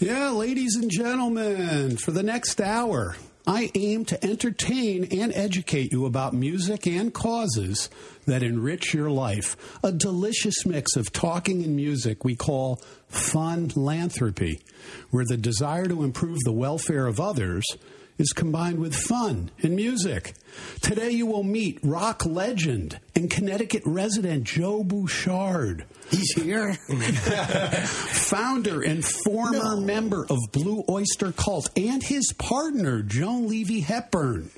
Yeah, ladies and gentlemen, for the next hour, I aim to entertain and educate you about music and causes that enrich your life. A delicious mix of talking and music we call fun philanthropy, where the desire to improve the welfare of others is combined with fun and music. Today you will meet rock legend and Connecticut resident Joe Bouchard. He's here. Founder and former No. member of Blue Oyster Cult and his partner, Joan Levy Hepburn.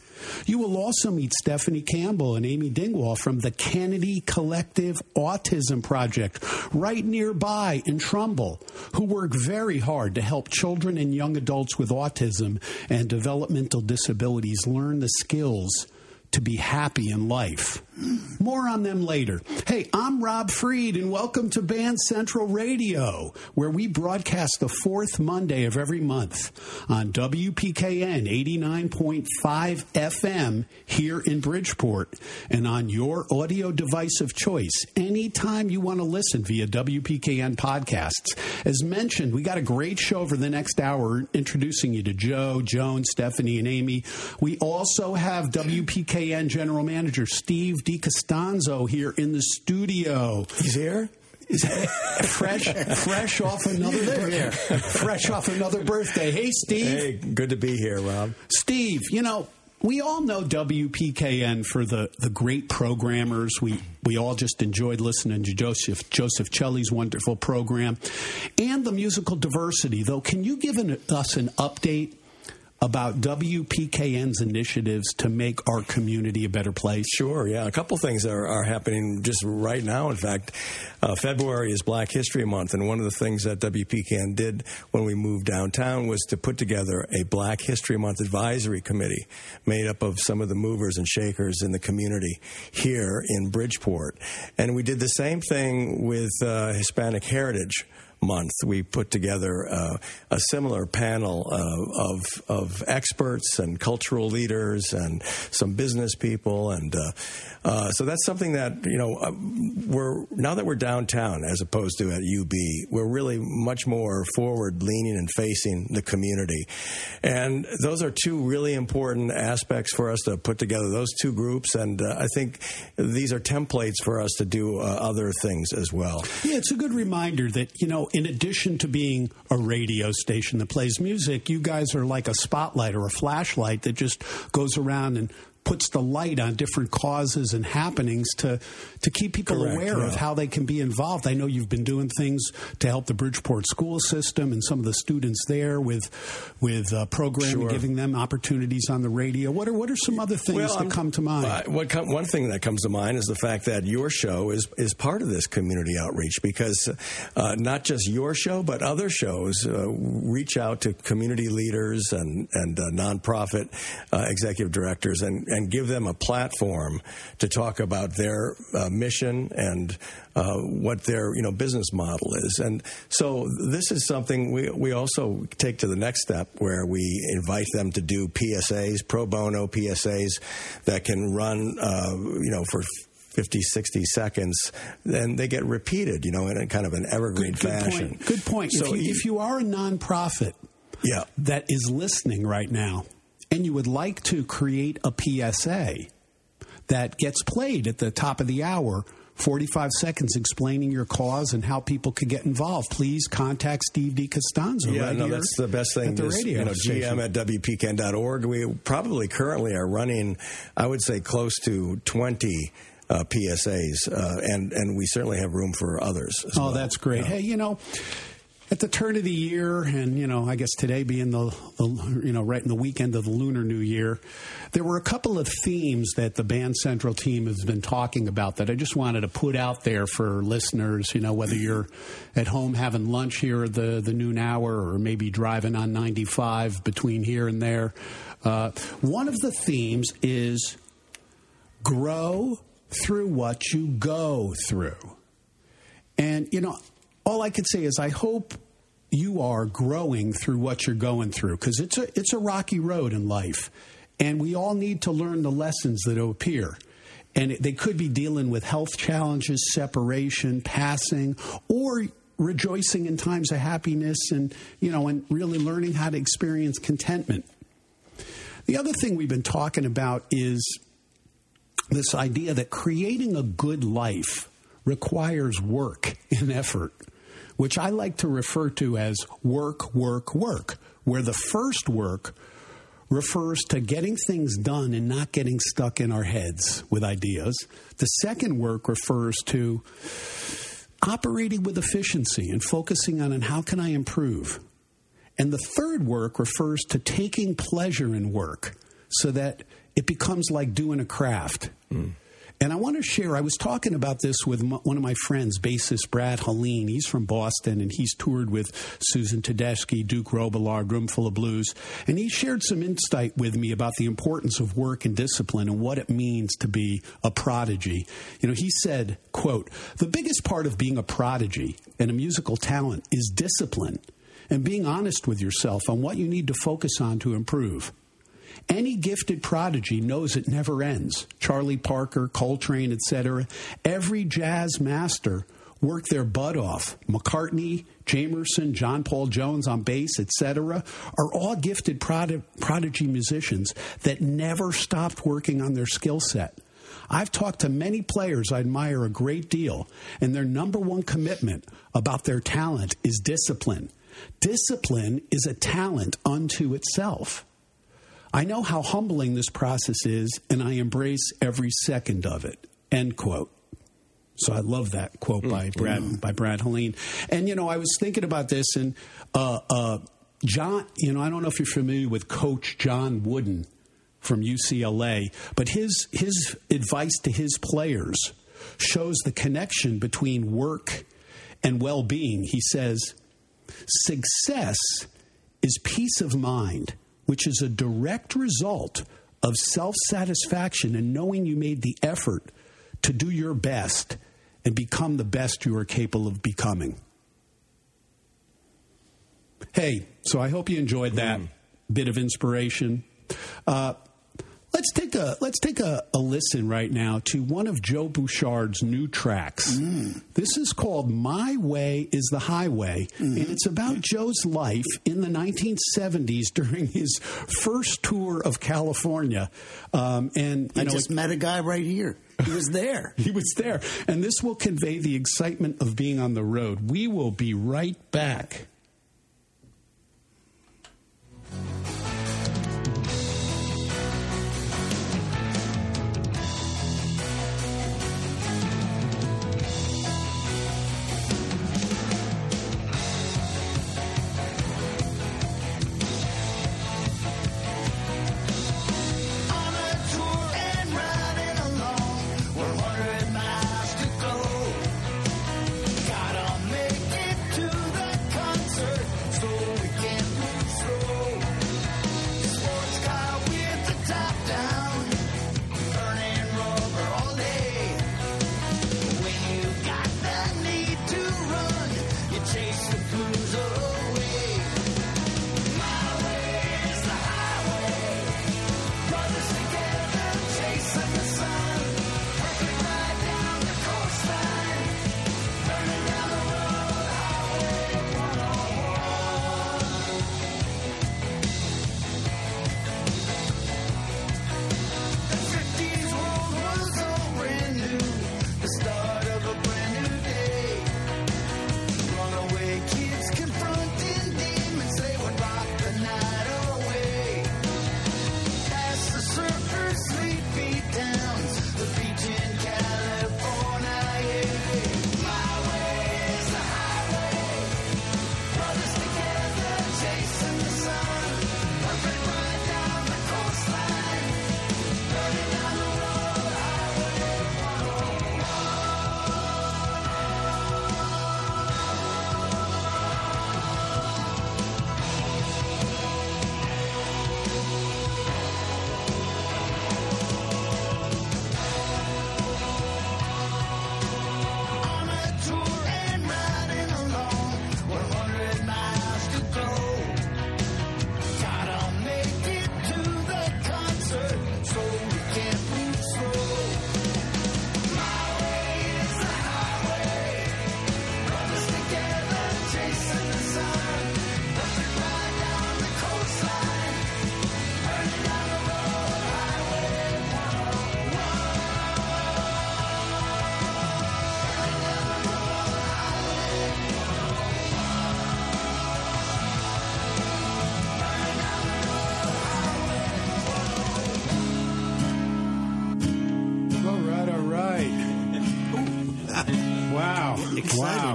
You will also meet Stephanie Campbell and Amy Dingwall from the Kennedy Collective Autism Project, right nearby in Trumbull, who work very hard to help children and young adults with autism and developmental disabilities learn the skills to be happy in life. More on them later. Hey, I'm Rob Freed, and welcome to Band Central Radio, where we broadcast the fourth Monday of every month on WPKN 89.5 FM here in Bridgeport and on your audio device of choice anytime you want to listen via WPKN podcasts. As mentioned, we got a great show for the next hour introducing you to Joe, Joan, Stephanie, and Amy. We also have WPKN General Manager Steve DiCostanzo here in the studio. He's here. fresh, fresh off another birthday. fresh off another birthday. Hey, Steve. Hey, good to be here, Rob. Steve, you know, we all know WPKN for the, the great programmers. We we all just enjoyed listening to Joseph Joseph Celli's wonderful program and the musical diversity. Though, can you give an, us an update about WPKN's initiatives to make our community a better place? Sure, yeah. A couple things are, are happening just right now. In fact, uh, February is Black History Month, and one of the things that WPKN did when we moved downtown was to put together a Black History Month advisory committee made up of some of the movers and shakers in the community here in Bridgeport. And we did the same thing with uh, Hispanic Heritage month, we put together uh, a similar panel uh, of of experts and cultural leaders and some business people, and uh, uh, so that's something that you know uh, we're now that we're downtown as opposed to at UB, we're really much more forward leaning and facing the community, and those are two really important aspects for us to put together. Those two groups, and uh, I think these are templates for us to do other things as well. Yeah, it's a good reminder that, you know, in addition to being a radio station that plays music, you guys are like a spotlight or a flashlight that just goes around and puts the light on different causes and happenings to to keep people Correct, aware of how they can be involved. I know you've been doing things to help the Bridgeport school system and some of the students there with with uh, programming, Sure. giving them opportunities on the radio. What are what are some other things that I'm- come to mind? uh, what com- one thing that comes to mind is the fact that your show is is part of this community outreach because uh, not just your show but other shows uh, reach out to community leaders and and uh, nonprofit uh, executive directors and and give them a platform to talk about their uh, mission and uh, what their you know business model is and so this is something we we also take to the next step where we invite them to do PSAs pro bono PSAs that can run uh, you know for 50 60 seconds then they get repeated you know in a kind of an evergreen good, good fashion point. Good point. so if, you, if you are a nonprofit, yeah that is listening right now and you would like to create a PSA that gets played at the top of the hour, 45 seconds explaining your cause and how people could get involved, please contact Steve DiCostanzo. Yeah, right no, that's the best thing. At the is, radio you know, station. GM at WPKN.org. We probably currently are running, I would say, close to 20 uh, PSAs, uh, and, and we certainly have room for others. Oh, well. that's great. Yeah. Hey, you know, at the turn of the year, and you know, I guess today being the, the you know right in the weekend of the Lunar New Year, there were a couple of themes that the Band Central team has been talking about that I just wanted to put out there for listeners. You know, whether you're at home having lunch here at the the noon hour, or maybe driving on 95 between here and there. Uh, one of the themes is grow through what you go through. And, you know, all I could say is I hope you are growing through what you're going through because it's a, it's a rocky road in life. And we all need to learn the lessons that appear. And they could be dealing with health challenges, separation, passing, or rejoicing in times of happiness and, you know, and really learning how to experience contentment. The other thing we've been talking about is this idea that creating a good life requires work and effort, which I like to refer to as work, work, work, where the first work refers to getting things done and not getting stuck in our heads with ideas. The second work refers to operating with efficiency and focusing on and how can I improve. And the third work refers to taking pleasure in work so that it becomes like doing a craft. Mm. And I want to share, I was talking about this with one of my friends, bassist Brad Hallen. He's from Boston and he's toured with Susan Tedeschi, Duke Robillard, Roomful of Blues. And he shared some insight with me about the importance of work and discipline and what it means to be a prodigy. You know, he said, quote, the biggest part of being a prodigy and a musical talent is discipline and being honest with yourself on what you need to focus on to improve. Any gifted prodigy knows it never ends. Charlie Parker, Coltrane, etc. Every jazz master worked their butt off. McCartney, Jamerson, John Paul Jones on bass, etc., are all gifted prod- prodigy musicians that never stopped working on their skill set. I've talked to many players I admire a great deal, and their number one commitment about their talent is discipline. Discipline is a talent unto itself. I know how humbling this process is, and I embrace every second of it. End quote. So I love that quote by mm, Brad mm. by Brad Hallen. And you know, I was thinking about this, and uh, uh, John. You know, I don't know if you're familiar with Coach John Wooden from UCLA, but his his advice to his players shows the connection between work and well being. He says, "Success is peace of mind." Which is a direct result of self satisfaction and knowing you made the effort to do your best and become the best you are capable of becoming. Hey, so I hope you enjoyed that mm. bit of inspiration. Uh, Let's take a let's take a, a, listen right now to one of Joe Bouchard's new tracks. Mm. This is called "My Way Is the Highway," mm-hmm. and it's about Joe's life in the 1970s during his first tour of California. Um, and I know, just met a guy right here. He was there. he was there, and this will convey the excitement of being on the road. We will be right back.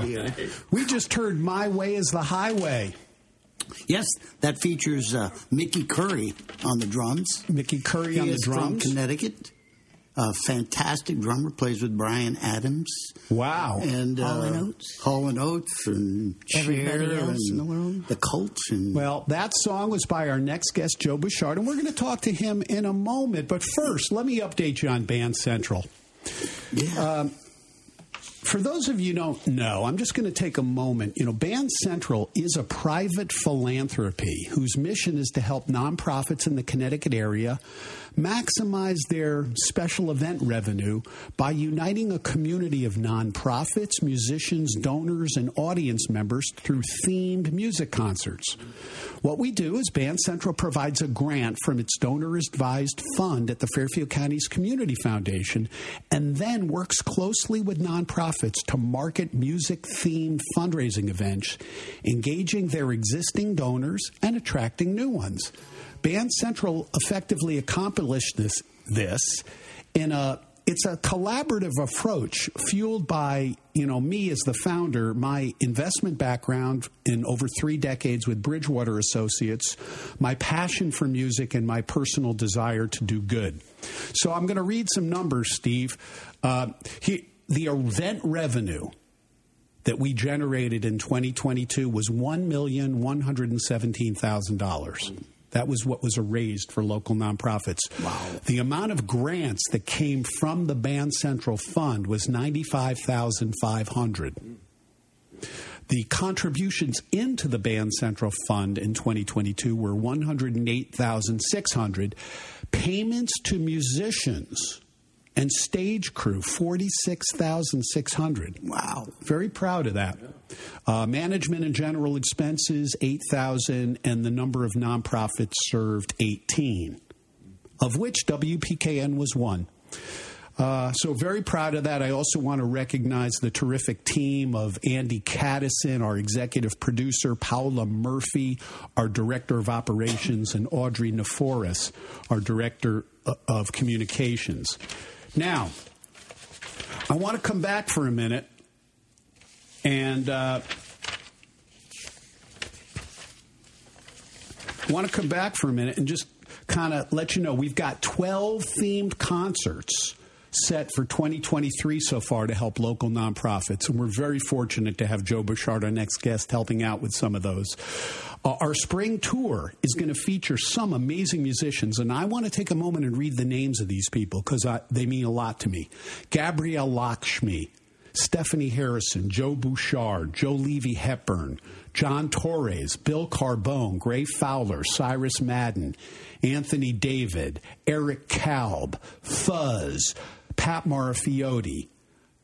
Here. We just heard My Way is the Highway. Yes, that features uh, Mickey Curry on the drums. Mickey Curry He on the is from drums. Connecticut. A fantastic drummer, plays with Bryan Adams. Wow. And uh, Hall and Oates. Hall and Oates and Everybody Cher else and in the world. The Colts and Well, that song was by our next guest, Joe Bouchard, and we're going to talk to him in a moment. But first, let me update you on Band Central. yeah. For those of you don't know, I'm just going to take a moment. You know, Band Central is a private philanthropy whose mission is to help nonprofits in the Connecticut area maximize their special event revenue by uniting a community of nonprofits, musicians, donors, and audience members through themed music concerts. What we do is Band Central provides a grant from its donor advised fund at the Fairfield County's Community Foundation and then works closely with nonprofits to market music themed fundraising events, engaging their existing donors and attracting new ones. Band Central effectively accomplished this this in a it's a collaborative approach fueled by you know me as the founder my investment background in over three decades with bridgewater associates my passion for music and my personal desire to do good so i'm going to read some numbers steve uh, he, the event revenue that we generated in 2022 was $1,117,000. That was what was raised for local nonprofits. Wow. The amount of grants that came from the Band Central Fund was 95,500. The contributions into the Band Central Fund in 2022 were 108,600. Payments to musicians and stage crew 46,600. wow. Very proud of that. Uh, management and general expenses 8,000 and the number of nonprofits served 18, of which WPKN was one. Uh, so very proud of that. I also want to recognize the terrific team of Andy Caddison, our executive producer, Paula Murphy, our director of operations, and Audrey Neforis, our director uh, of communications. Now, I want to come back for a minute and uh, want to come back for a minute and just kind of let you know we've got 12 themed concerts set for 2023 so far to help local nonprofits. And we're very fortunate to have Joe Bouchard, our next guest, helping out with some of those. Uh, our spring tour is going to feature some amazing musicians, and I want to take a moment and read the names of these people because they mean a lot to me. Gabrielle Lakshmi, Stephanie Harrison, Joe Bouchard, Joe Levy Hepburn, John Torres, Bill Carbone, Gray Fowler, Cyrus Madden, Anthony David, Eric Kalb, Fuzz, Pat Marafiotti,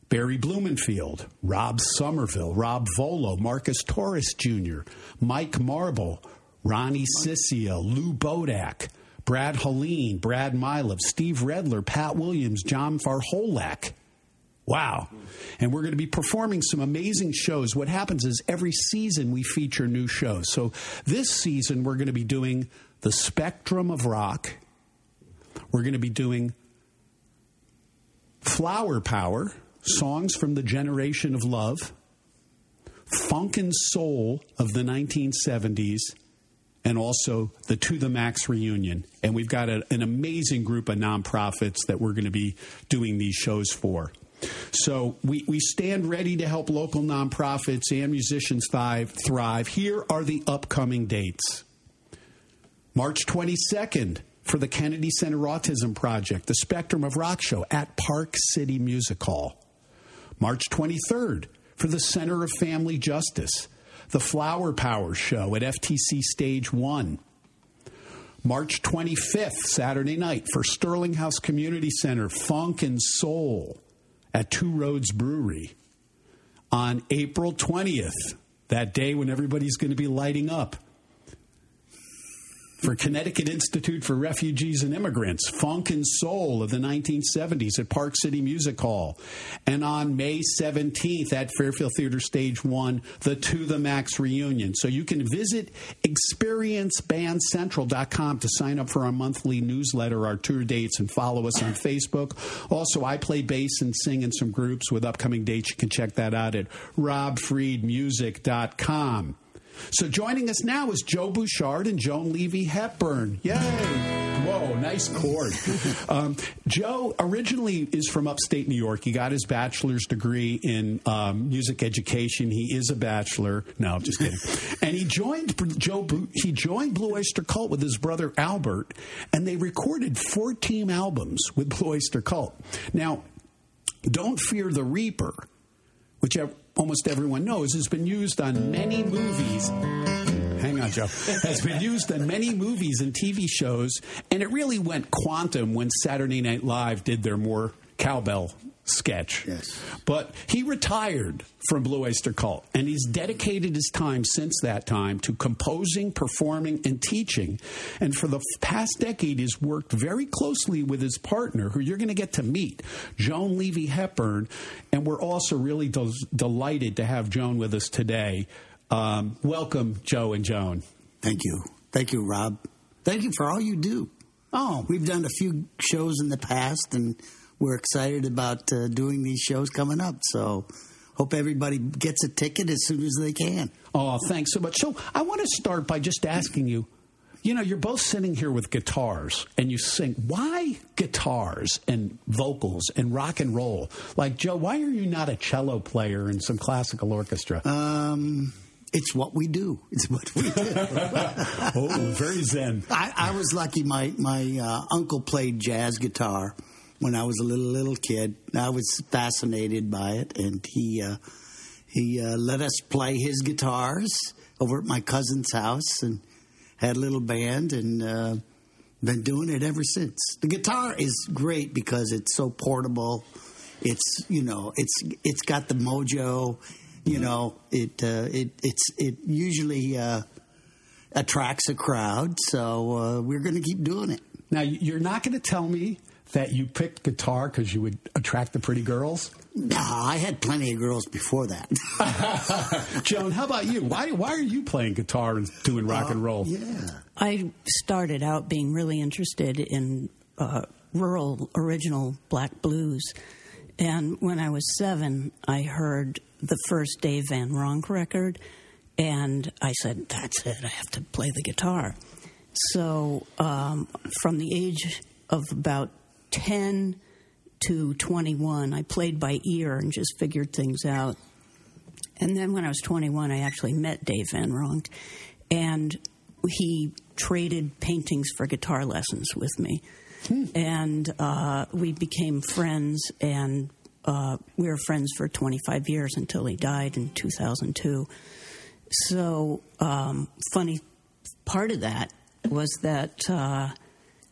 Barry Blumenfield, Rob Somerville, Rob Volo, Marcus Torres Jr., Mike Marble, Ronnie Sissia, Lou Bodak, Brad Hallen, Brad Milov, Steve Redler, Pat Williams, John Farholak. Wow. And we're going to be performing some amazing shows. What happens is every season we feature new shows. So this season we're going to be doing The Spectrum of Rock. We're going to be doing Flower Power, songs from the generation of love, Funk and Soul of the 1970s, and also the To the Max reunion. And we've got a, an amazing group of nonprofits that we're going to be doing these shows for. So we, we stand ready to help local nonprofits and musicians thrive, thrive. Here are the upcoming dates. March 22nd for the Kennedy Center Autism Project, the Spectrum of Rock Show at Park City Music Hall. March 23rd for the Center of Family Justice, the Flower Power Show at FTC Stage 1. March 25th, Saturday night, for Sterling House Community Center, Funk and Soul at Two Roads Brewery. On April 20th, that day when everybody's going to be lighting up, for Connecticut Institute for Refugees and Immigrants, Funk and Soul of the 1970s at Park City Music Hall. And on May 17th at Fairfield Theater Stage 1, the To the Max reunion. So you can visit experiencebandcentral.com to sign up for our monthly newsletter, our tour dates, and follow us on Facebook. Also, I play bass and sing in some groups with upcoming dates. You can check that out at robfriedmusic.com. So joining us now is Joe Bouchard and Joan Levy Hepburn. Yay! Whoa, nice chord. Um, Joe originally is from upstate New York. He got his bachelor's degree in um, music education. He is a bachelor. No, I'm just kidding. and he joined Joe. He joined Blue Oyster Cult with his brother Albert, and they recorded 14 albums with Blue Oyster Cult. Now, don't fear the Reaper, which almost everyone knows, has been used on many movies. Hang on, Joe. Has been used on many movies and TV shows, and it really went quantum when Saturday Night Live did their more cowbell sketch. Yes. But he retired from Blue Oyster Cult, and he's dedicated his time since that time to composing, performing, and teaching. And for the past decade, he's worked very closely with his partner, who you're going to get to meet, Joan Levy Hepburn. And we're also really del- delighted to have Joan with us today. Um, welcome, Joe and Joan. Thank you. Thank you, Rob. Thank you for all you do. Oh, we've done a few shows in the past, and we're excited about uh, doing these shows coming up. So hope everybody gets a ticket as soon as they can. Oh, thanks so much. So I want to start by just asking you. You know, you're both sitting here with guitars and you sing. Why guitars and vocals and rock and roll? Like, Joe, why are you not a cello player in some classical orchestra? Um, it's what we do. It's what we do. oh, very zen. I, I, was lucky. My my uh, uncle played jazz guitar, when I was a little little kid. I was fascinated by it, and he uh, he uh, let us play his guitars over at my cousin's house, and had a little band, and uh, been doing it ever since. The guitar is great because it's so portable. It's you know it's it's got the mojo. You know it uh, it it's it usually uh, attracts a crowd. So uh, we're going to keep doing it. Now you're not going to tell me that you picked guitar because you would attract the pretty girls? No, I had plenty of girls before that. Joan, how about you? Why why are you playing guitar and doing rock uh, and roll? Yeah, I started out being really interested in uh, rural original black blues, and when I was seven, I heard the first Dave Van Ronk record, and I said, "That's it. I have to play the guitar." So, um, from the age of about 10 to 21, I played by ear and just figured things out. And then when I was 21, I actually met Dave Van Ronk, and he traded paintings for guitar lessons with me. Hmm. And uh, we became friends, and uh, we were friends for 25 years until he died in 2002. So, um, funny part of that was that uh,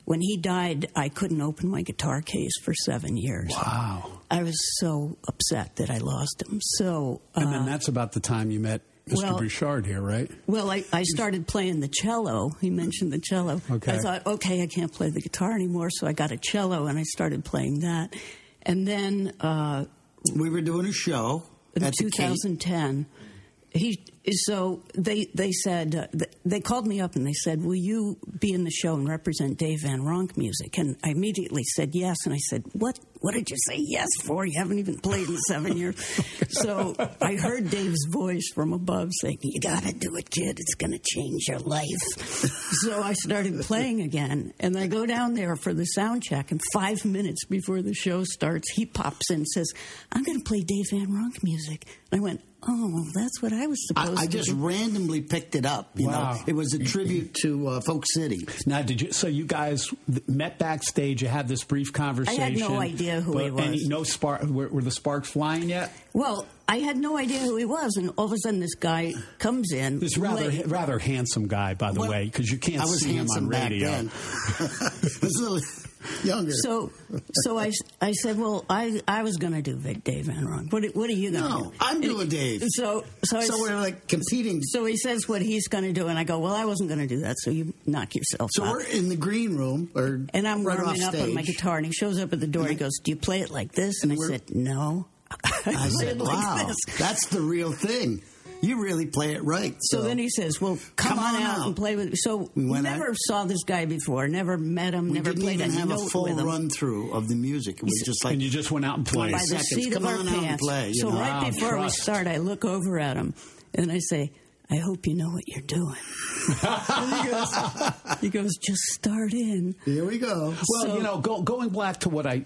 when he died, I couldn't open my guitar case for seven years. Wow. I was so upset that I lost him. So, uh, and then uh, that's about the time you met Mr. Well, Bouchard here, right? Well, I, I started playing the cello. He mentioned the cello. Okay. I thought, okay, I can't play the guitar anymore, so I got a cello and I started playing that. And then uh, we were doing a show in 2010. He so they they said uh, they called me up and they said, "Will you be in the show and represent Dave Van Ronk music?" And I immediately said yes. And I said, "What? What did you say yes for? You haven't even played in seven years." so I heard Dave's voice from above saying, "You got to do it, kid. It's going to change your life." so I started playing again, and I go down there for the sound check. And five minutes before the show starts, he pops in and says, "I'm going to play Dave Van Ronk music." And I went, Oh, that's what I was supposed I, I just randomly picked it up. You wow. know, it was a tribute to uh, Folk City. Now, did you? So you guys met backstage. You had this brief conversation. I had no idea who he was. Any, no spark. Were, were, the sparks flying yet? Well, I had no idea who he was, and all of a sudden, this guy comes in. This rather late. rather handsome guy, by the well, way, because you can't see him on radio. Younger. So, so I, I said, well, I, I was going to do Vic Dave Van Ronk. What, what are you going to No, do? I'm And doing Dave. So, so, I, so we're like competing. so he says what he's going to do, and I go, well, I wasn't going to do that, so you knock yourself out. So out. we're in the green room, or And I'm right warming up on my guitar, and he shows up at the door. And He goes, "Do you play it like this?" And, And I said, "No." I play said, like "Wow, this." that's the real thing. You really play it right." So, then he says, "Well, come, Come on, on out, out. and play with." Me. So We went never out. saw this guy before, never met him, we never didn't played even a have note a full with him. run through of the music. It was He's- just like and you just went out and played. by Five the seconds. seat Come of our on out and pants. play, so know. right Wow, before we start, I look over at him and I say, "I hope you know what you're doing." He, goes, he goes, "Just start in." Here we go. Well, So- you know, go, going back to what I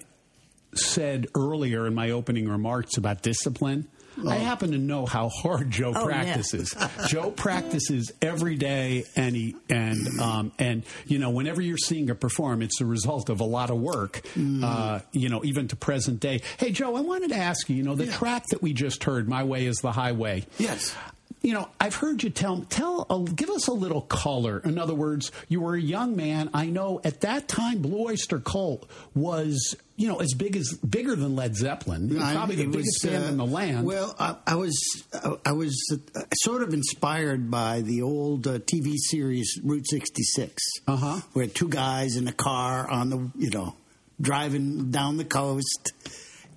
said earlier in my opening remarks about discipline, I happen to know how hard Joe Oh, yeah. practices. Joe practices every day, and he and um, and you know, whenever you're seeing her perform, it's a result of a lot of work. Uh, you know, even to present day. Hey, Joe, I wanted to ask you. You know, the track that we just heard, "My Way Is the Highway." Yes. You know, I've heard you tell tell uh, give us a little color. In other words, you were a young man. I know at that time Blue Oyster Cult was you know as big as bigger than Led Zeppelin, I- probably the biggest was, band uh, in the land. Well, I, I was I was uh, sort of inspired by the old uh, TV series Route 66, Uh-huh. where two guys in a car on the you know driving down the coast.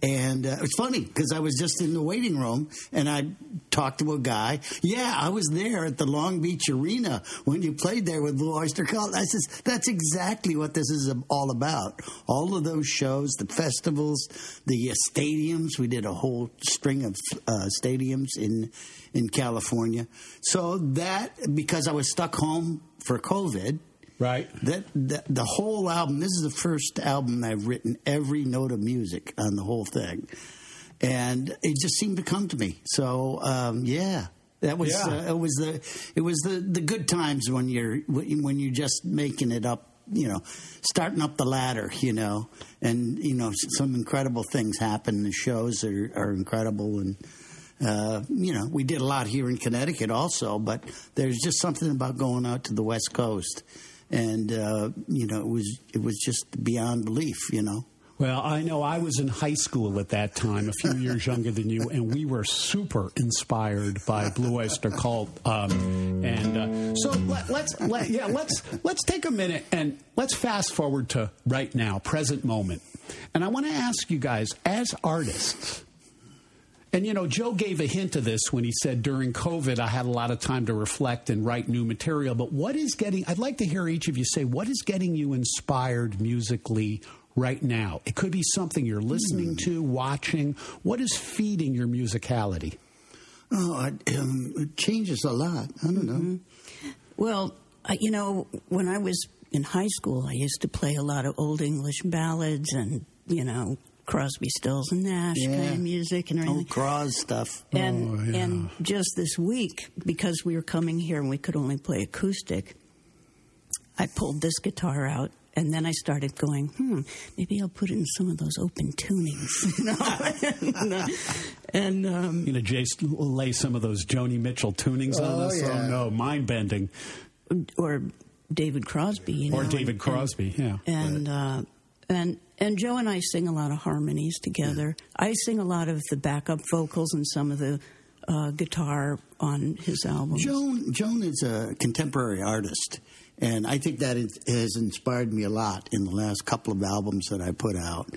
And uh, it's funny because I was just in the waiting room and I talked to a guy. Yeah, I was there at the Long Beach Arena when you played there with Blue Oyster Cult. I says that's exactly what this is all about. All of those shows, the festivals, the uh, stadiums. We did a whole string of uh, stadiums in in California. So that because I was stuck home for COVID, right. that, that the whole album. This is the first album I've written every note of music on the whole thing, and it just seemed to come to me. So um, yeah, that was Yeah. uh, it was the it was the the good times when you're when you're just making it up. You know, starting up the ladder. You know, and you know some incredible things happen. The shows are, are incredible and. Uh, you know, we did a lot here in Connecticut also, but there's just something about going out to the West Coast, and uh, you know, it was it was just beyond belief. You know, Well, I know I was in high school at that time, a few years younger than you, and we were super inspired by Blue Oyster Cult. Um, and uh, so let, let's let, yeah let's let's take a minute and let's fast forward to right now, present moment. And I want to ask you guys, as artists. And you know, Joe gave a hint of this when he said during COVID I had a lot of time to reflect and write new material. But what is getting, I'd like to hear each of you say, what is getting you inspired musically right now? It could be something you're listening to, watching. What is feeding your musicality? oh, I, um, it changes a lot. I don't know. Well, I, you know, when I was in high school, I used to play a lot of old English ballads and you know Crosby, Stills, and Nash Yeah. kind of music and everything. Old Cross stuff. And Oh, yeah. and just this week, because we were coming here and we could only play acoustic, I pulled this guitar out. And then I started going, hmm, maybe I'll put in some of those open tunings, and uh, um, You know, Jace will lay some of those Joni Mitchell tunings on Oh, us. yeah. Oh no, mind bending. or David Crosby, you know, Or and- David and- Crosby, yeah. and uh, and and Joe and I sing a lot of harmonies together. I sing a lot of the backup vocals and some of the uh, guitar on his albums. Joan Joan is a contemporary artist, and I think that it has inspired me a lot in the last couple of albums that I put out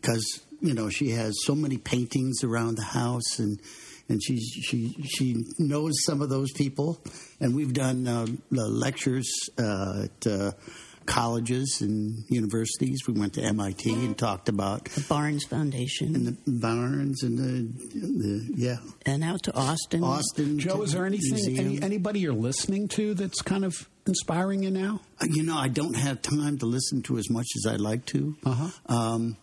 because you know she has so many paintings around the house and. And she she she knows some of those people, and we've done uh, lectures uh, at uh, colleges and universities. We went to MIT and talked about the Barnes Foundation, and the Barnes and the, the yeah and out to Austin. Austin. Joe, is there anything, any, anybody you're listening to that's kind of inspiring you now? You know, I don't have time to listen to as much as I'd like to. Uh-huh. Um,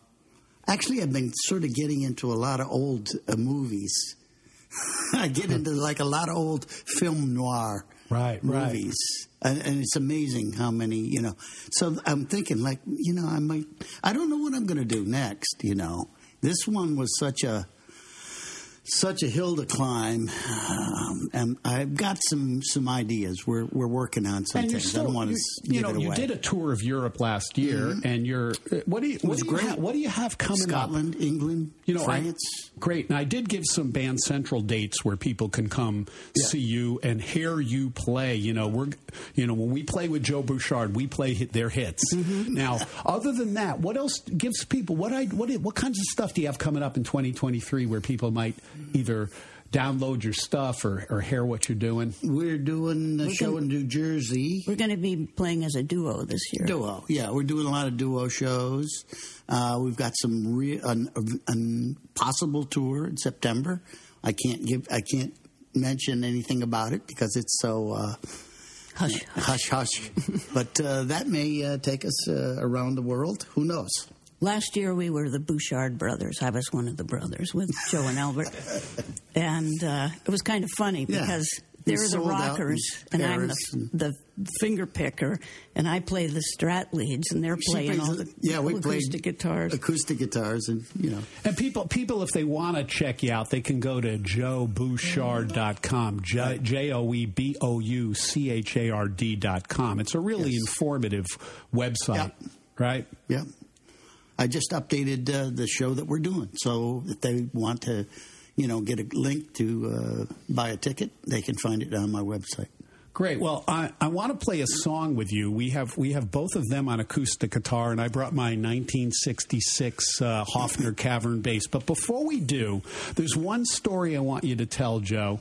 actually, I've been sort of getting into a lot of old uh, movies. I get into like a lot of old film noir Right, right. And, and it's amazing how many you know. So I'm thinking, like, you know, I might. I don't know what I'm going to do next. You know, this one was such a such a hill to climb, um, and I've got some some ideas. We're we're working on some things. still, I don't want to you know, it away. you did a tour of Europe last year, and you're uh, what do you what do you, ha- what do you have coming up? Scotland, England, You know, I- France. great. And I did give some Band Central dates where people can come see you and hear you play. You know, we're, you know, when we play with Joe Bouchard, we play hit their hits. Mm-hmm. Now, other than that, what else gives people what I what what kinds of stuff do you have coming up in 2023 where people might either download your stuff or, or hear what you're doing? We're doing a We're show gonna- in New Jersey. We're going to be playing as a duo this year. Duo, yeah, we're doing a lot of duo shows. Uh, we've got some re- an, an possible tour in September. I can't give, I can't mention anything about it because it's so uh, Hush. hush hush. but uh, that may uh, take us uh, around the world. Who knows? Last year we were the Bouchard brothers. I was one of the brothers with Joe and Albert, and uh, it was kind of funny because We they're the rockers, and I'm the, the finger picker, and I play the Strat leads, and they're playing all the- the yeah, we acoustic played guitars. acoustic guitars, and you know. And people, people, if they want to check you out, they can go to joebouchard.com, J O E B O U C H A R D.com. It's a really Yes. informative website, Yeah. right? Yeah. I just updated uh, the show that we're doing. So if they want to, you know, get a link to uh, buy a ticket, they can find it on my website. Great. Well, I, I want to play a song with you. We have we have both of them on acoustic guitar, and I brought my 1966 uh, Hofner Cavern bass. But before we do, there's one story I want you to tell, Joe,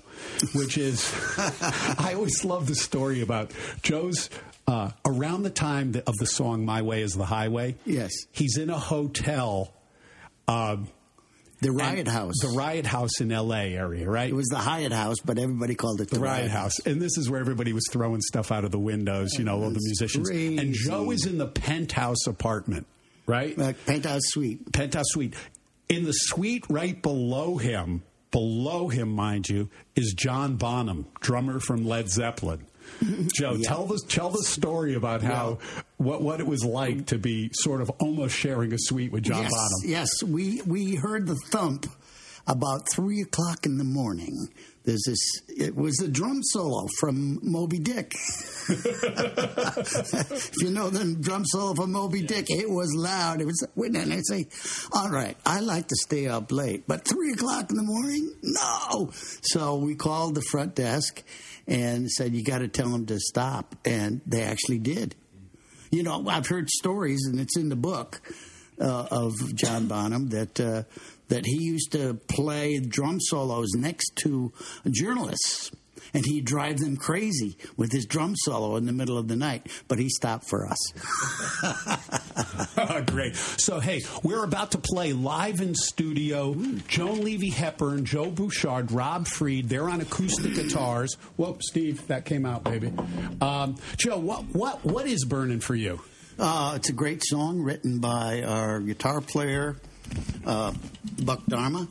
which is I always love the story about Joe's. Uh, around the time of the song "My Way Is the Highway," Yes. he's in a hotel, um, The and- Riot House. the Riot House in L.A. area, right? it was the Hyatt House, but everybody called it the, the Riot House. And this is where everybody was throwing stuff out of the windows, you know, all the musicians. And. Joe is in the penthouse apartment, right? Uh, penthouse suite. penthouse suite. In the suite right below him, below him, mind you, is John Bonham, drummer from Led Zeppelin. Joe, Yeah. tell the tell the story about how what what it was like to be sort of almost sharing a suite with John yes, Bonham. yes. We we heard the thump about three o'clock in the morning. There's this. It was a drum solo from Moby Dick. if you know the drum solo from Moby Dick, it was loud. It was. And I say, all right, I like to stay up late, but three o'clock in the morning, no. So we called the front desk and said, you got to tell them to stop, and they actually did. You know, I've heard stories, and it's in the book uh, of John Bonham that uh, that he used to play drum solos next to journalists, and he'd drive them crazy with his drum solo in the middle of the night. But he stopped for us. Great. So, hey, we're about to play live in studio. Joan Levy Hepburn, Joe Bouchard, Rob Freed. They're on acoustic guitars. Whoop, Steve, that came out, baby. Um, Joe, what what what is burning for you? Uh, it's a great song written by our guitar player, uh, Buck Dharma,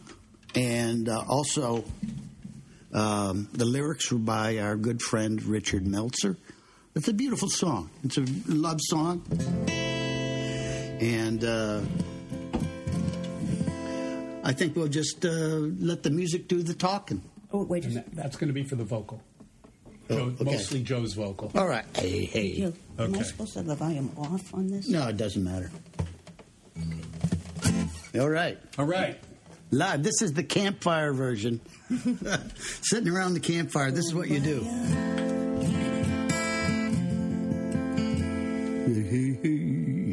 and uh, also um, the lyrics were by our good friend Richard Meltzer. It's a beautiful song. It's a love song. And uh, I think we'll just uh, let the music do the talking. Oh, wait a And that's going to be for the vocal. Joe, okay. Mostly Joe's vocal. All right. Hey, hey. You- Am I supposed to have the volume off on this? No, it doesn't matter. All right. All right. Live. This is the campfire version. Sitting around the campfire. This is what you do.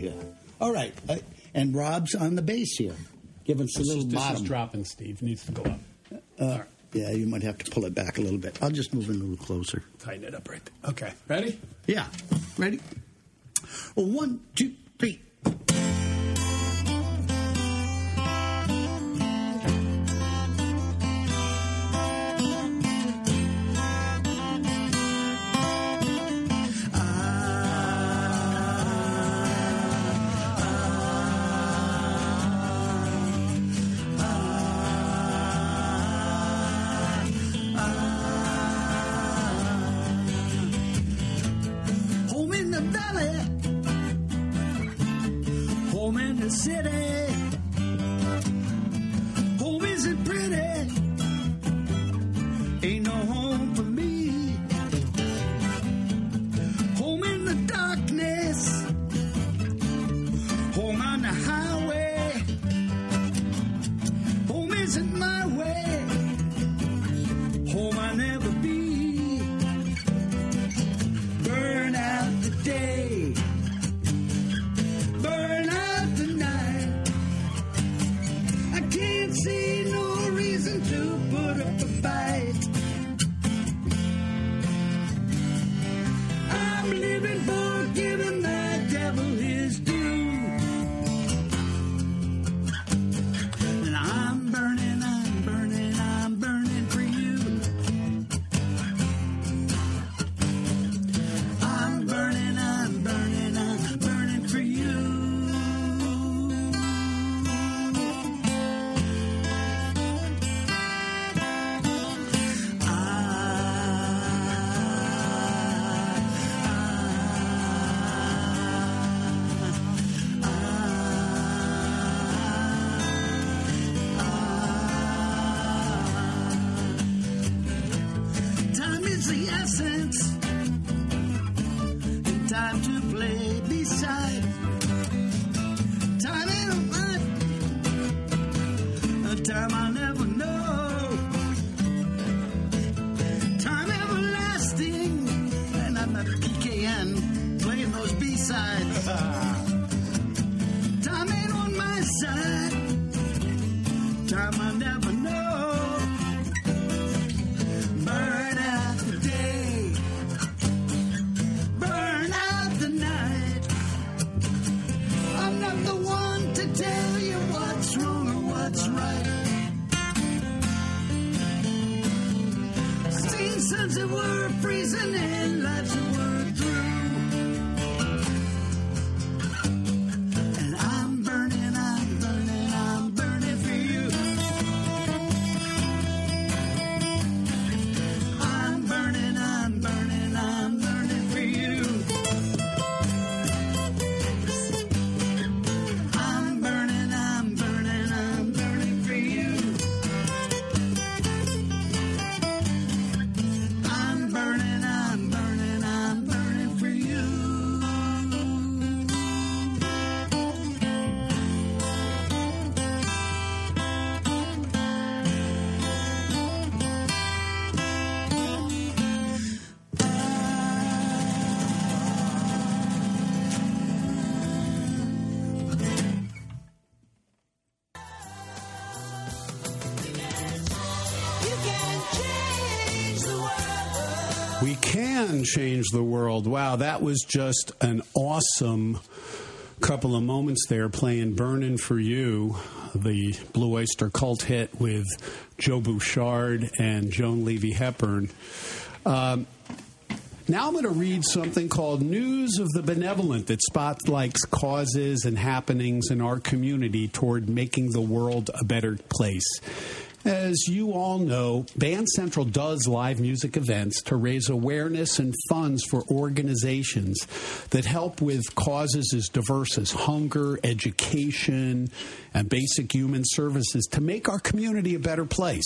Yeah. All right. Uh, and Rob's on the bass here. Give us a little is, this is dropping, Steve. Needs to go up. Uh, yeah, you might have to pull it back a little bit. I'll just move it a little closer. Tighten it up right there. Okay. Ready? Yeah. Ready? Well, one, two, three. Change the world. Wow, that was just an awesome couple of moments there playing Burnin' for You, the Blue Oyster Cult hit with Joe Bouchard and Joan Levy Hepburn. Um, now I'm going to read something called News of the Benevolent that spotlights causes and happenings in our community toward making the world a better place. As you all know, Band Central does live music events to raise awareness and funds for organizations that help with causes as diverse as hunger, education, and basic human services to make our community a better place.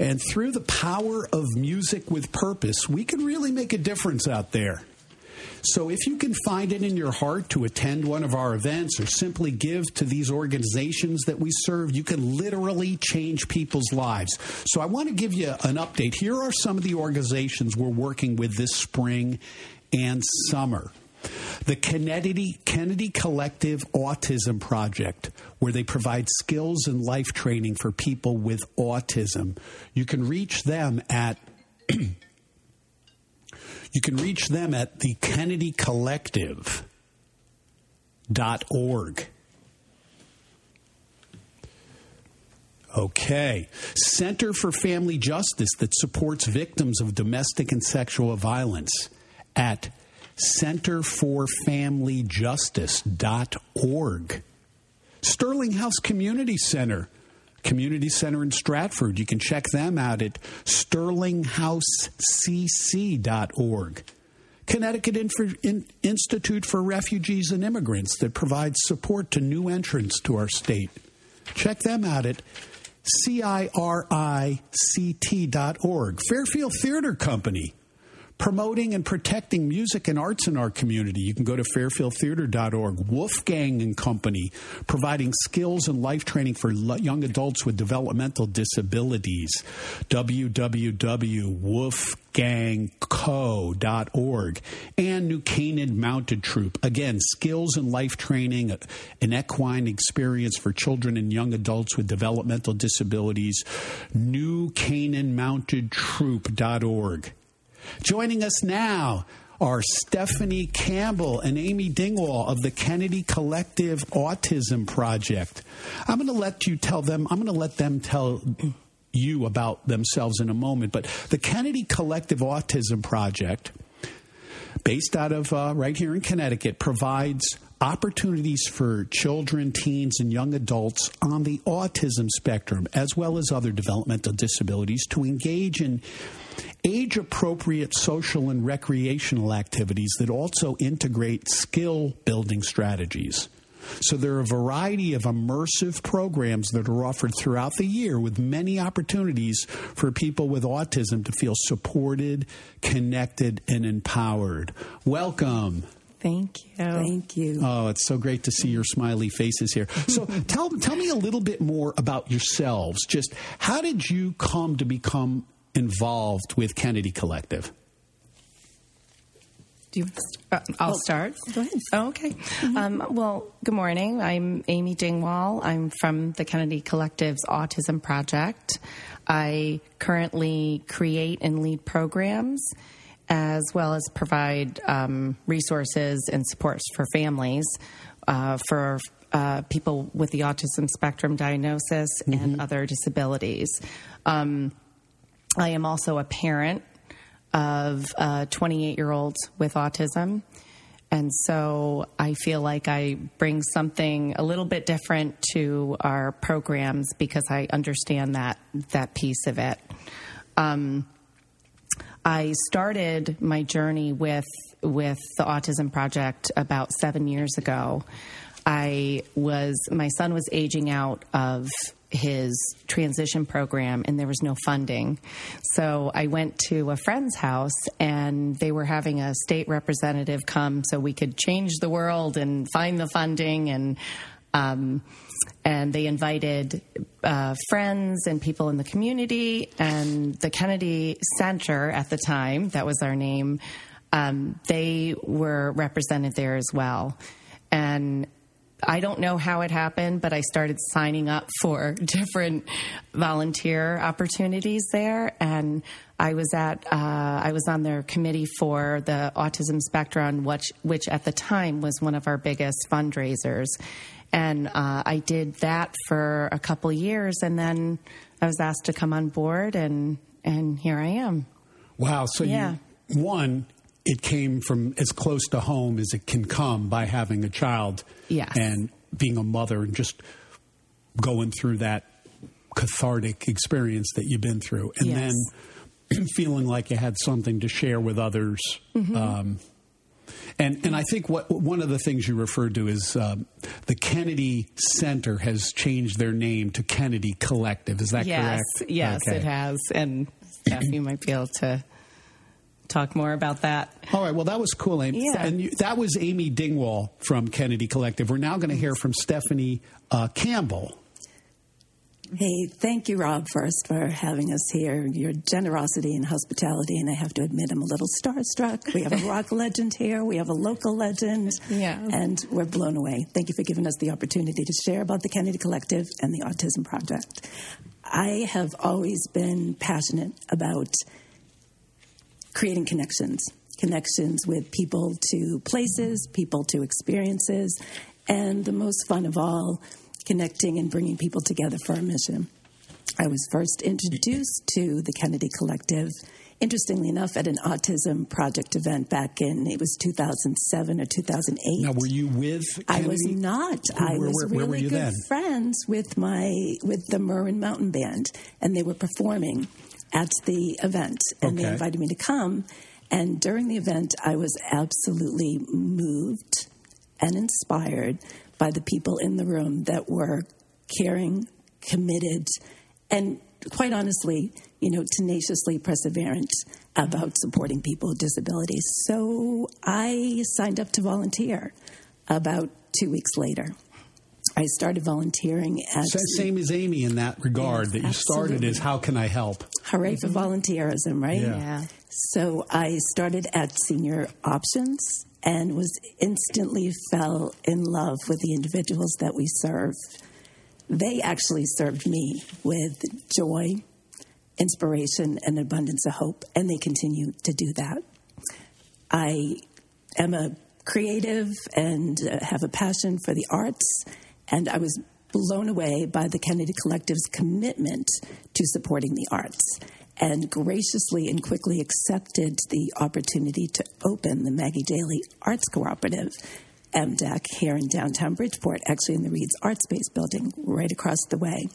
And through the power of music with purpose, we can really make a difference out there. So if you can find it in your heart to attend one of our events or simply give to these organizations that we serve, you can literally change people's lives. So I want to give you an update. Here are some of the organizations we're working with this spring and summer. The Kennedy, Kennedy Collective Autism Project, where they provide skills and life training for people with autism. You can reach them at you can reach them at the Kennedy Collective dot org. Okay. Center for Family Justice that supports victims of domestic and sexual violence at centerforfamilyjustice.org. Sterling House Community Center, Community Center in Stratford. You can check them out at sterlinghousecc.org. Connecticut In- Institute for Refugees and Immigrants that provides support to new entrants to our state. Check them out at C I R I C T dot. Fairfield Theater Company promoting and protecting music and arts in our community. You can go to fairfieldtheater.org. Wolfgang and Company, providing skills and life training for young adults with developmental disabilities. www.wolfgangco.org. And New Canaan Mounted Troop. Again, skills and life training, an equine experience for children and young adults with developmental disabilities. New Canaan Mounted Troop.org. Joining us now are Stephanie Campbell and Amy Dingwall of the Kennedy Collective Autism Project. I'm going to let you tell them, I'm going to let them tell you about themselves in a moment, but the Kennedy Collective Autism Project, based out of uh, right here in Connecticut, provides opportunities for children, teens, and young adults on the autism spectrum, as well as other developmental disabilities, to engage in age appropriate social and recreational activities that also integrate skill building strategies. So there are a variety of immersive programs that are offered throughout the year with many opportunities for people with autism to feel supported, connected, and empowered. Welcome. Thank you. Thank you. Oh, it's so great to see your smiley faces here. So tell tell me a little bit more about yourselves. Just how did you come to become involved with Kennedy Collective? Do you, uh, I'll oh, start. Go ahead. Oh, okay. Mm-hmm. Um, well, good morning. I'm Amy Dingwall. I'm from the Kennedy Collective's Autism Project. I currently create and lead programs as well as provide um, resources and supports for families uh, for uh, people with the autism spectrum diagnosis mm-hmm. and other disabilities. Um, I am also a parent of a 28 year old with autism. And so I feel like I bring something a little bit different to our programs because I understand that that piece of it. Um, I started my journey with with the Autism Project about seven years ago. I was my son was aging out of his transition program and there was no funding. So I went to a friend's house and they were having a state representative come so we could change the world and find the funding and um, and they invited uh, friends and people in the community and the Kennedy Center at the time that was our name. Um, they were represented there as well, and I don't know how it happened, but I started signing up for different volunteer opportunities there, and I was at uh, I was on their committee for the autism spectrum, which which at the time was one of our biggest fundraisers, and uh, I did that for a couple years, and then I was asked to come on board, and and here I am. Wow! So yeah. you one it came from as close to home as it can come by having a child yes. and being a mother and just going through that cathartic experience that you've been through and yes. then feeling like you had something to share with others mm-hmm. um, and and I think what one of the things you referred to is um, the Kennedy Center has changed their name to Kennedy Collective. Is that yes, correct? Yes, okay. it has. And Steph, you might be able to talk more about that. All right. Well, that was cool, Amy. Yeah. And you, that was Amy Dingwall from Kennedy Collective. We're now going to hear from Stephanie uh, Campbell. Hey, thank you, Rob, first for having us here. Your generosity and hospitality, and I have to admit, I'm a little starstruck. We have a rock legend here, we have a local legend, yeah. and we're blown away. Thank you for giving us the opportunity to share about the Kennedy Collective and the Autism Project. I have always been passionate about creating connections connections with people to places, people to experiences, and the most fun of all, connecting and bringing people together for a mission. I was first introduced to the Kennedy Collective, interestingly enough, at an autism project event back in it was 2007 or 2008. Now, were you with? Kennedy? I was not. Where, I was where, really good then? friends with my with the Marin Mountain Band, and they were performing at the event, and okay. they invited me to come. And during the event, I was absolutely moved and inspired by the people in the room that were caring, committed, and quite honestly, you know, tenaciously perseverant about supporting people with disabilities. So I signed up to volunteer about two weeks later. I started volunteering at. Same as Amy in that regard, Yes, that you started absolutely. as how can I help? Hooray for volunteerism, right? Yeah. Yeah. So I started at Senior Options and was instantly fell in love with the individuals that we serve. They actually served me with joy, inspiration, and abundance of hope, and they continue to do that. I am a creative and uh, have a passion for the arts, and I was blown away by the Kennedy Collective's commitment to supporting the arts and graciously and quickly accepted the opportunity to open the Maggie Daly Arts Cooperative, MDAC, here in downtown Bridgeport, actually in the Read's Art Space building right across the way.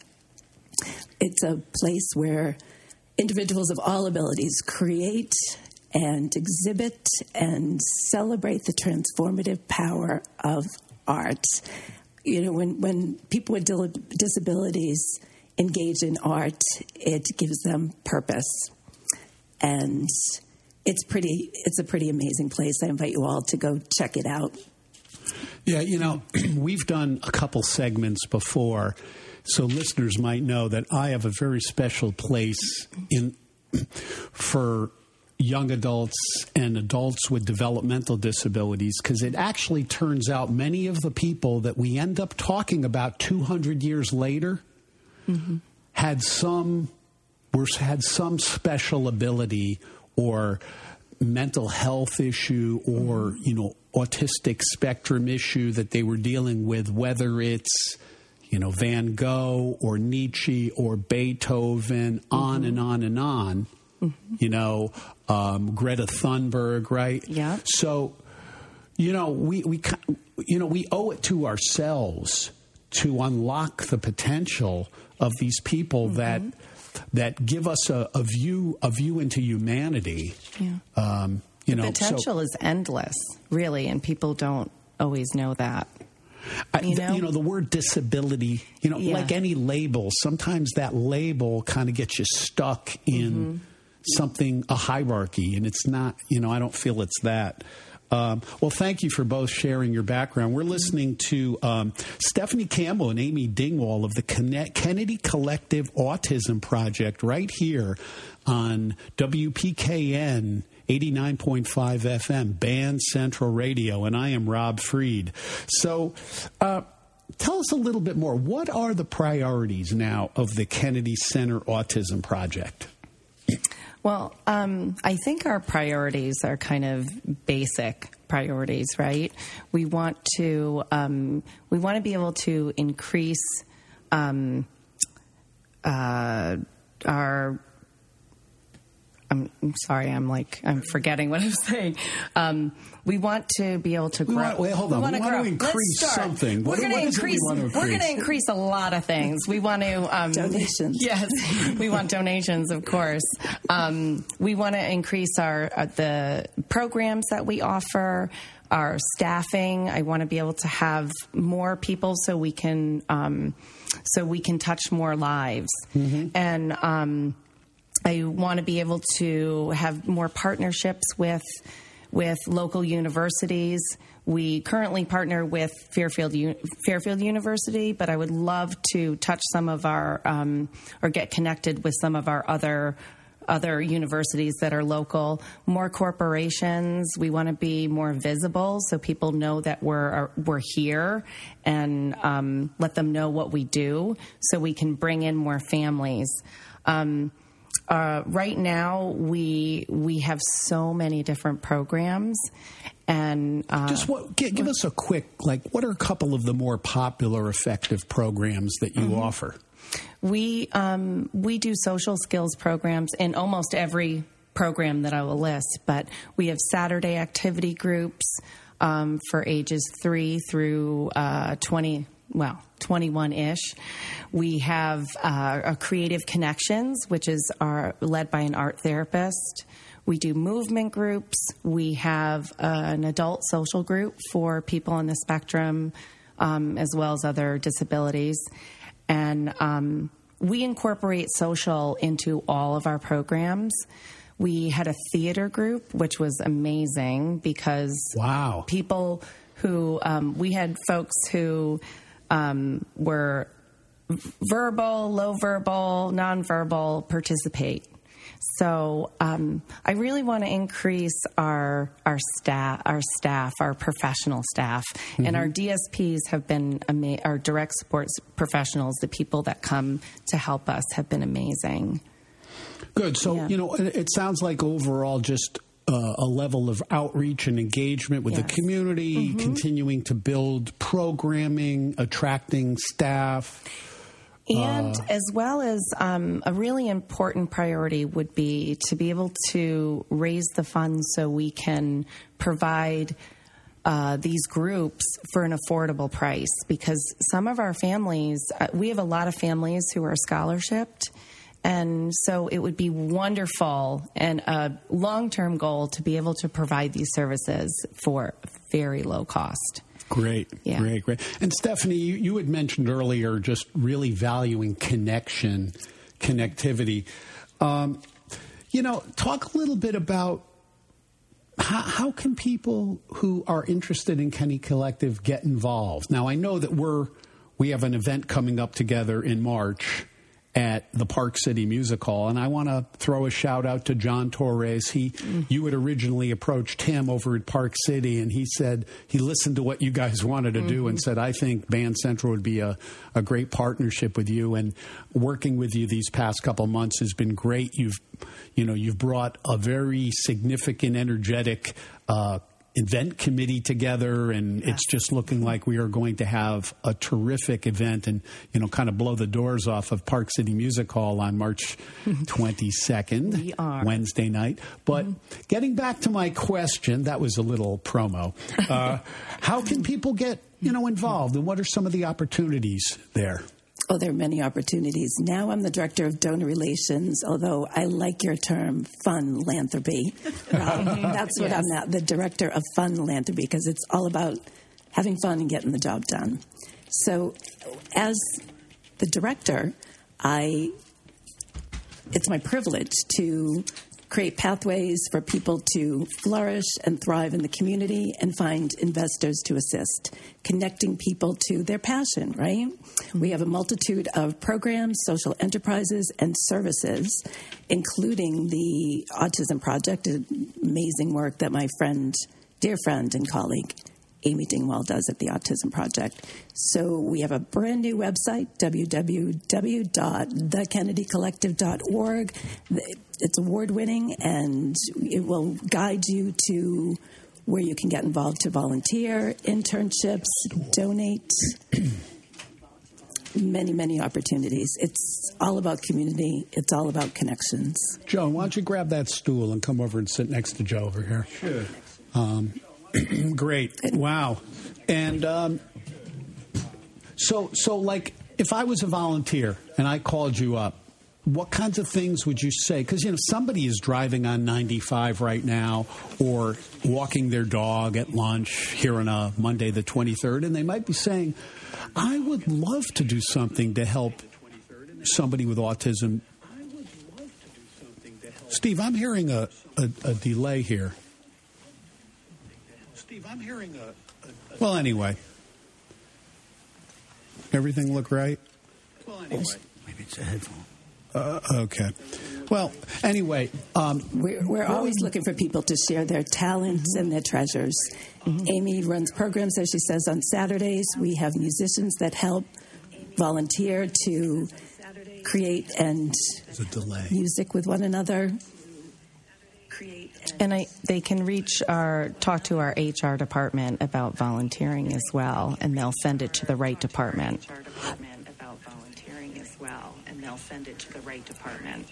It's a place where individuals of all abilities create and exhibit and celebrate the transformative power of art. You know, when, when people with disabilities engage in art, it gives them purpose. And it's pretty it's a pretty amazing place. I invite you all to go check it out. Yeah, you know, we've done a couple segments before, so listeners might know that I have a very special place in for young adults and adults with developmental disabilities because it actually turns out many of the people that we end up talking about 200 years later had some were had some special ability or mental health issue or you know autistic spectrum issue that they were dealing with whether it's you know Van Gogh or Nietzsche or Beethoven on and on and on you know um, Greta Thunberg right Yeah. so you know we we you know we owe it to ourselves to unlock the potential of these people that that give us a, a view a view into humanity. Yeah. Um, you know, so- Potential is endless, really, and people don't always know that. I- you th- know? the word disability, you know, Yeah. like any label, sometimes that label kind of gets you stuck in Mm-hmm. Something, a hierarchy, and it's not, you know, I don't feel it's that. Um, well, thank you for both sharing your background. We're listening to um, Stephanie Campbell and Amy Dingwall of the Kennedy Collective Autism Project right here on WPKN 89.5 FM, Band Central Radio, and I am Rob Freed. So, uh, tell us a little bit more. What are the priorities now of the Kennedy Center Autism Project? Well, um, I think our priorities are kind of basic priorities, right? We want to um, we want to be able to increase um, uh, our. I'm, I'm sorry, I'm like I'm forgetting what I'm saying. Um, we want to be able to We grow. want- wait, hold on. wanna We want to increase Let's start. something. We're going to is it we increase. We're going to increase? increase a lot of things. We want to um, Donations. Yes, we want donations, of course. Um, we want to increase our uh, the programs that we offer, our staffing. I want to be able to have more people so we can um, so we can touch more lives, and um, I want to be able to have more partnerships with with local universities. We currently partner with Fairfield Fairfield University, but I would love to touch some of our um, or get connected with some of our other other universities that are local. More corporations. We want to be more visible so people know that we're are, we're here and um, let them know what we do, so we can bring in more families. Um, uh, right now, we we have so many different programs, and uh, Just what, give, give us a quick, like, what are a couple of the more popular, effective programs that you offer? we um, we do social skills programs in almost every program that I will list. But we have Saturday activity groups um, for ages three through uh, twenty. Well, 21 ish. We have uh, a Creative Connections, which is our, led by an art therapist. We do movement groups. We have an adult social group for people on the spectrum, um, as well as other disabilities. And um, we incorporate social into all of our programs. We had a theater group, which was amazing because Wow. people who um, we had folks who um, were verbal, low verbal, nonverbal participate. So um, I really want to increase our our staff, our staff, our professional staff, and our DSPs have been ama- our direct support professionals. The people that come to help us have been amazing. Good. So, Yeah. you know, it sounds like overall just uh, a level of outreach and engagement with the Yes. community, continuing to build programming, attracting staff. And as well as um, a really important priority would be to be able to raise the funds so we can provide uh, these groups for an affordable price. Because some of our families, uh, we have a lot of families who are scholarshiped. And so it would be wonderful and a long term goal to be able to provide these services for very low cost. Great, Yeah. great, great. And Stephanie, you, you had mentioned earlier just really valuing connection, connectivity. Um, you know, talk a little bit about how, how can people who are interested in Kenny Collective get involved? Now, I know that we're we have an event coming up together in March at the Park City Music Hall, and I want to throw a shout out to John Torres. He, you had originally approached him over at Park City, and he said he listened to what you guys wanted to do and said, "I think Band Central would be a, a great partnership with you." And working with you these past couple months has been great. You've, you know, you've brought a very significant, energetic. Uh, event committee together and it's just looking like we are going to have a terrific event and you know kind of blow the doors off of Park City Music Hall on March 22nd We are. Wednesday night. But getting back to my question that was a little promo uh, how can people get you know involved and what are some of the opportunities there Oh, there are many opportunities. Now I'm the director of donor relations, although I like your term fun philanthropy. That's what I'm now, the director of fun philanthropy, because it's all about having fun and getting the job done. So, as the director, I it's my privilege to create pathways for people to flourish and thrive in the community and find investors to assist, connecting people to their passion, right? We have a multitude of programs, social enterprises, and services, including the Autism Project, amazing work that my friend, dear friend, and colleague, Amy Dingwall does at the Autism Project. So we have a brand new website, www.thekennedycollective.org. It's award winning and it will guide you to where you can get involved to volunteer, internships, donate. many, many opportunities. It's all about community, it's all about connections. Joan why don't you grab that stool and come over and sit next to Joe over here sure um, great wow and um, so so like if I was a volunteer and I called you up what kinds of things would you say? Because you know somebody is driving on 95 right now, or walking their dog at lunch here on a Monday the 23rd, and they might be saying, "I would love to do something to help somebody with autism." Steve, I'm hearing a, a, a delay here. Steve, I'm hearing a, a, a. Well, anyway, everything look right. Well, anyway. Maybe it's a headphone. Uh, okay. Well, anyway, um, We're, we're always looking for people to share their talents and their treasures. Amy runs programs, as she says, on Saturdays. We have musicians that help volunteer to create and a delay. music with one another. And I, they can reach our, talk to our HR department about volunteering as well, and they'll send it to the right department. HR department about volunteering as well, and they'll send it to the right department.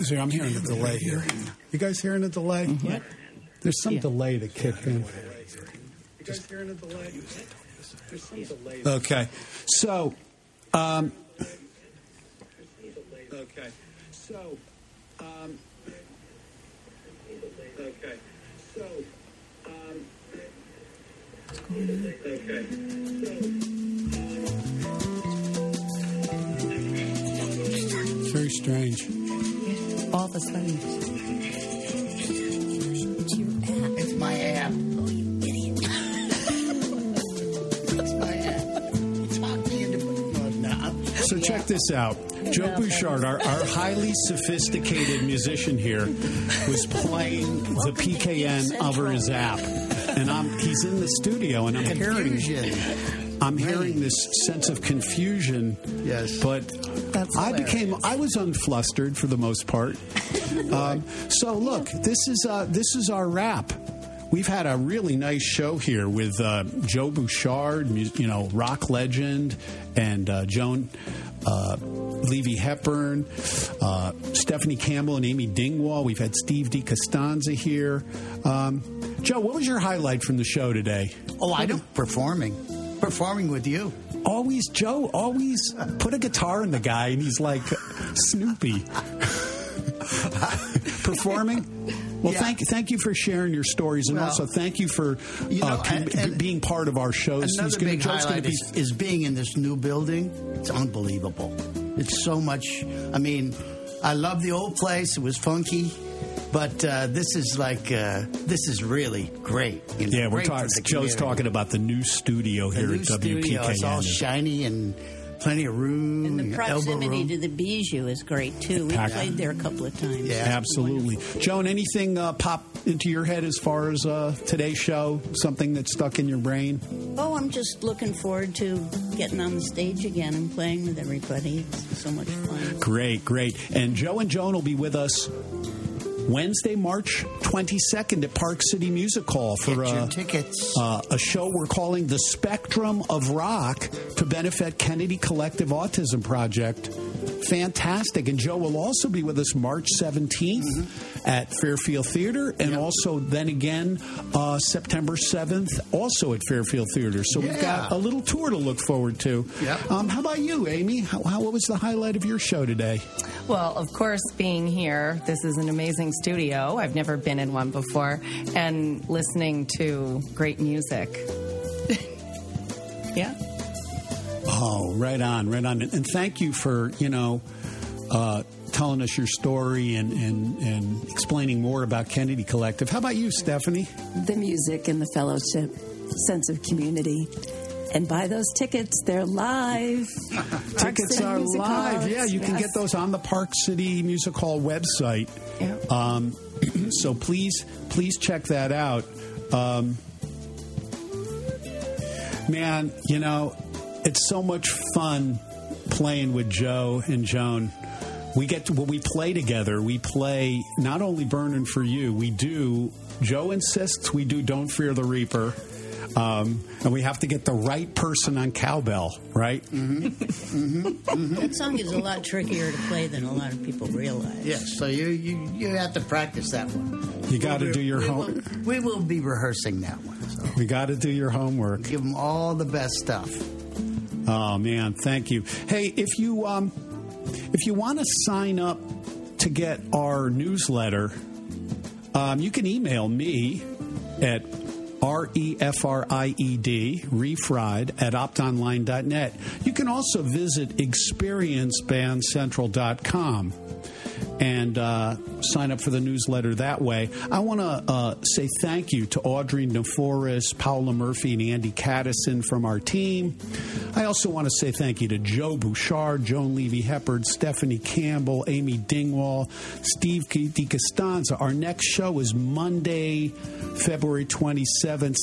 See, I'm hearing a delay here. You guys hearing a delay? Mm-hmm. There's some delay that kicked in. You guys hearing a delay? There's some delay. Okay. So, um, okay. So, um, okay. So, um, okay. Strange. All of a sudden. It's your app. It's my app. Oh, you idiot. It's my app. Talk me into putting on now. So check this out. Joe Bouchard, our, our highly sophisticated musician here, was playing the PKN over his app, and I'm he's in the studio, and I'm hearing Confusion. I'm hearing this sense of confusion. Yes. but That's I hilarious. became I was unflustered for the most part. um, so look, this is uh, this is our wrap. We've had a really nice show here with uh, Joe Bouchard, you know, rock legend, and uh, Joan uh, Levy Hepburn, uh, Stephanie Campbell, and Amy Dingwall. We've had Steve DiCostanza here. Um, Joe, what was your highlight from the show today? Oh, I don't performing. Performing with you. always Joe always put a guitar in the guy and he's like Snoopy performing. Well, Yeah. thank thank you for sharing your stories, and Well, also thank you for you uh, know, com- and- and being part of our shows. He's Another big highlight be- is, is being in this new building. It's unbelievable. It's so much. I mean, I love the old place. It was funky. But uh, this is like uh, this is really great. You know, yeah, we're talking. Joe's community. talking about the new studio here The here new at studio. It's all shiny and plenty of room. And the elbow proximity room. to the Bijou is great too. We Packed. played there a couple of times. Yeah. Absolutely, Joan. Anything uh, pop into your head as far as uh, today's show? Something that stuck in your brain? Oh, I'm just looking forward to getting on the stage again and playing with everybody. It's so much fun. Great, great. And Joe and Joan will be with us Wednesday, March 22nd at Park City Music Hall for uh, tickets. uh, a show we're calling The Spectrum of Rock to benefit Kennedy Collective Autism Project. Fantastic. And Joe will also be with us March 17th at Fairfield Theater and also then again uh, September 7th also at Fairfield Theater. So we've got a little tour to look forward to. Yep. Um, how about you, Amy? How, how, what was the highlight of your show today? Well, of course, being here, this is an amazing studio. I've never been in one before, and listening to great music. yeah. Oh, right on, right on. And, thank you for, you know, uh, telling us your story and, and, and explaining more about Kennedy Collective. How about you, Stephanie? The music and the fellowship, sense of community. And buy those tickets. They're live. Tickets are Music live. Hall. Yeah, you can get those on the Park City Music Hall website. Yeah. Um, so please, please check that out. Um, man, you know, it's so much fun playing with Joe and Joan. We get to, when we play together, we play not only Burning for You, we do, Joe insists we do Don't Fear the Reaper. Um, and we have to get the right person on cowbell, right? Mm-hmm. Mm-hmm. Mm-hmm. That song is a lot trickier to play than a lot of people realize. Yes, so you, you you have to practice that one. You got to do your homework. we will be rehearsing that one. So We got to do your homework. give them all the best stuff. Oh man, thank you. Hey, if you um, if you want to sign up to get our newsletter, um, you can email me at R E F R I E D, refried at optonline.net. You can also visit experiencebandcentral.com and uh, sign up for the newsletter that way. I want to uh, say thank you to Audrey Neforis, Paula Murphy, and Andy Caddison from our team. I also want to say thank you to Joe Bouchard, Joan Levy Hepburn, Stephanie Campbell, Amy Dingwall, Steve DiCostanza. Our next show is Monday, February 27th.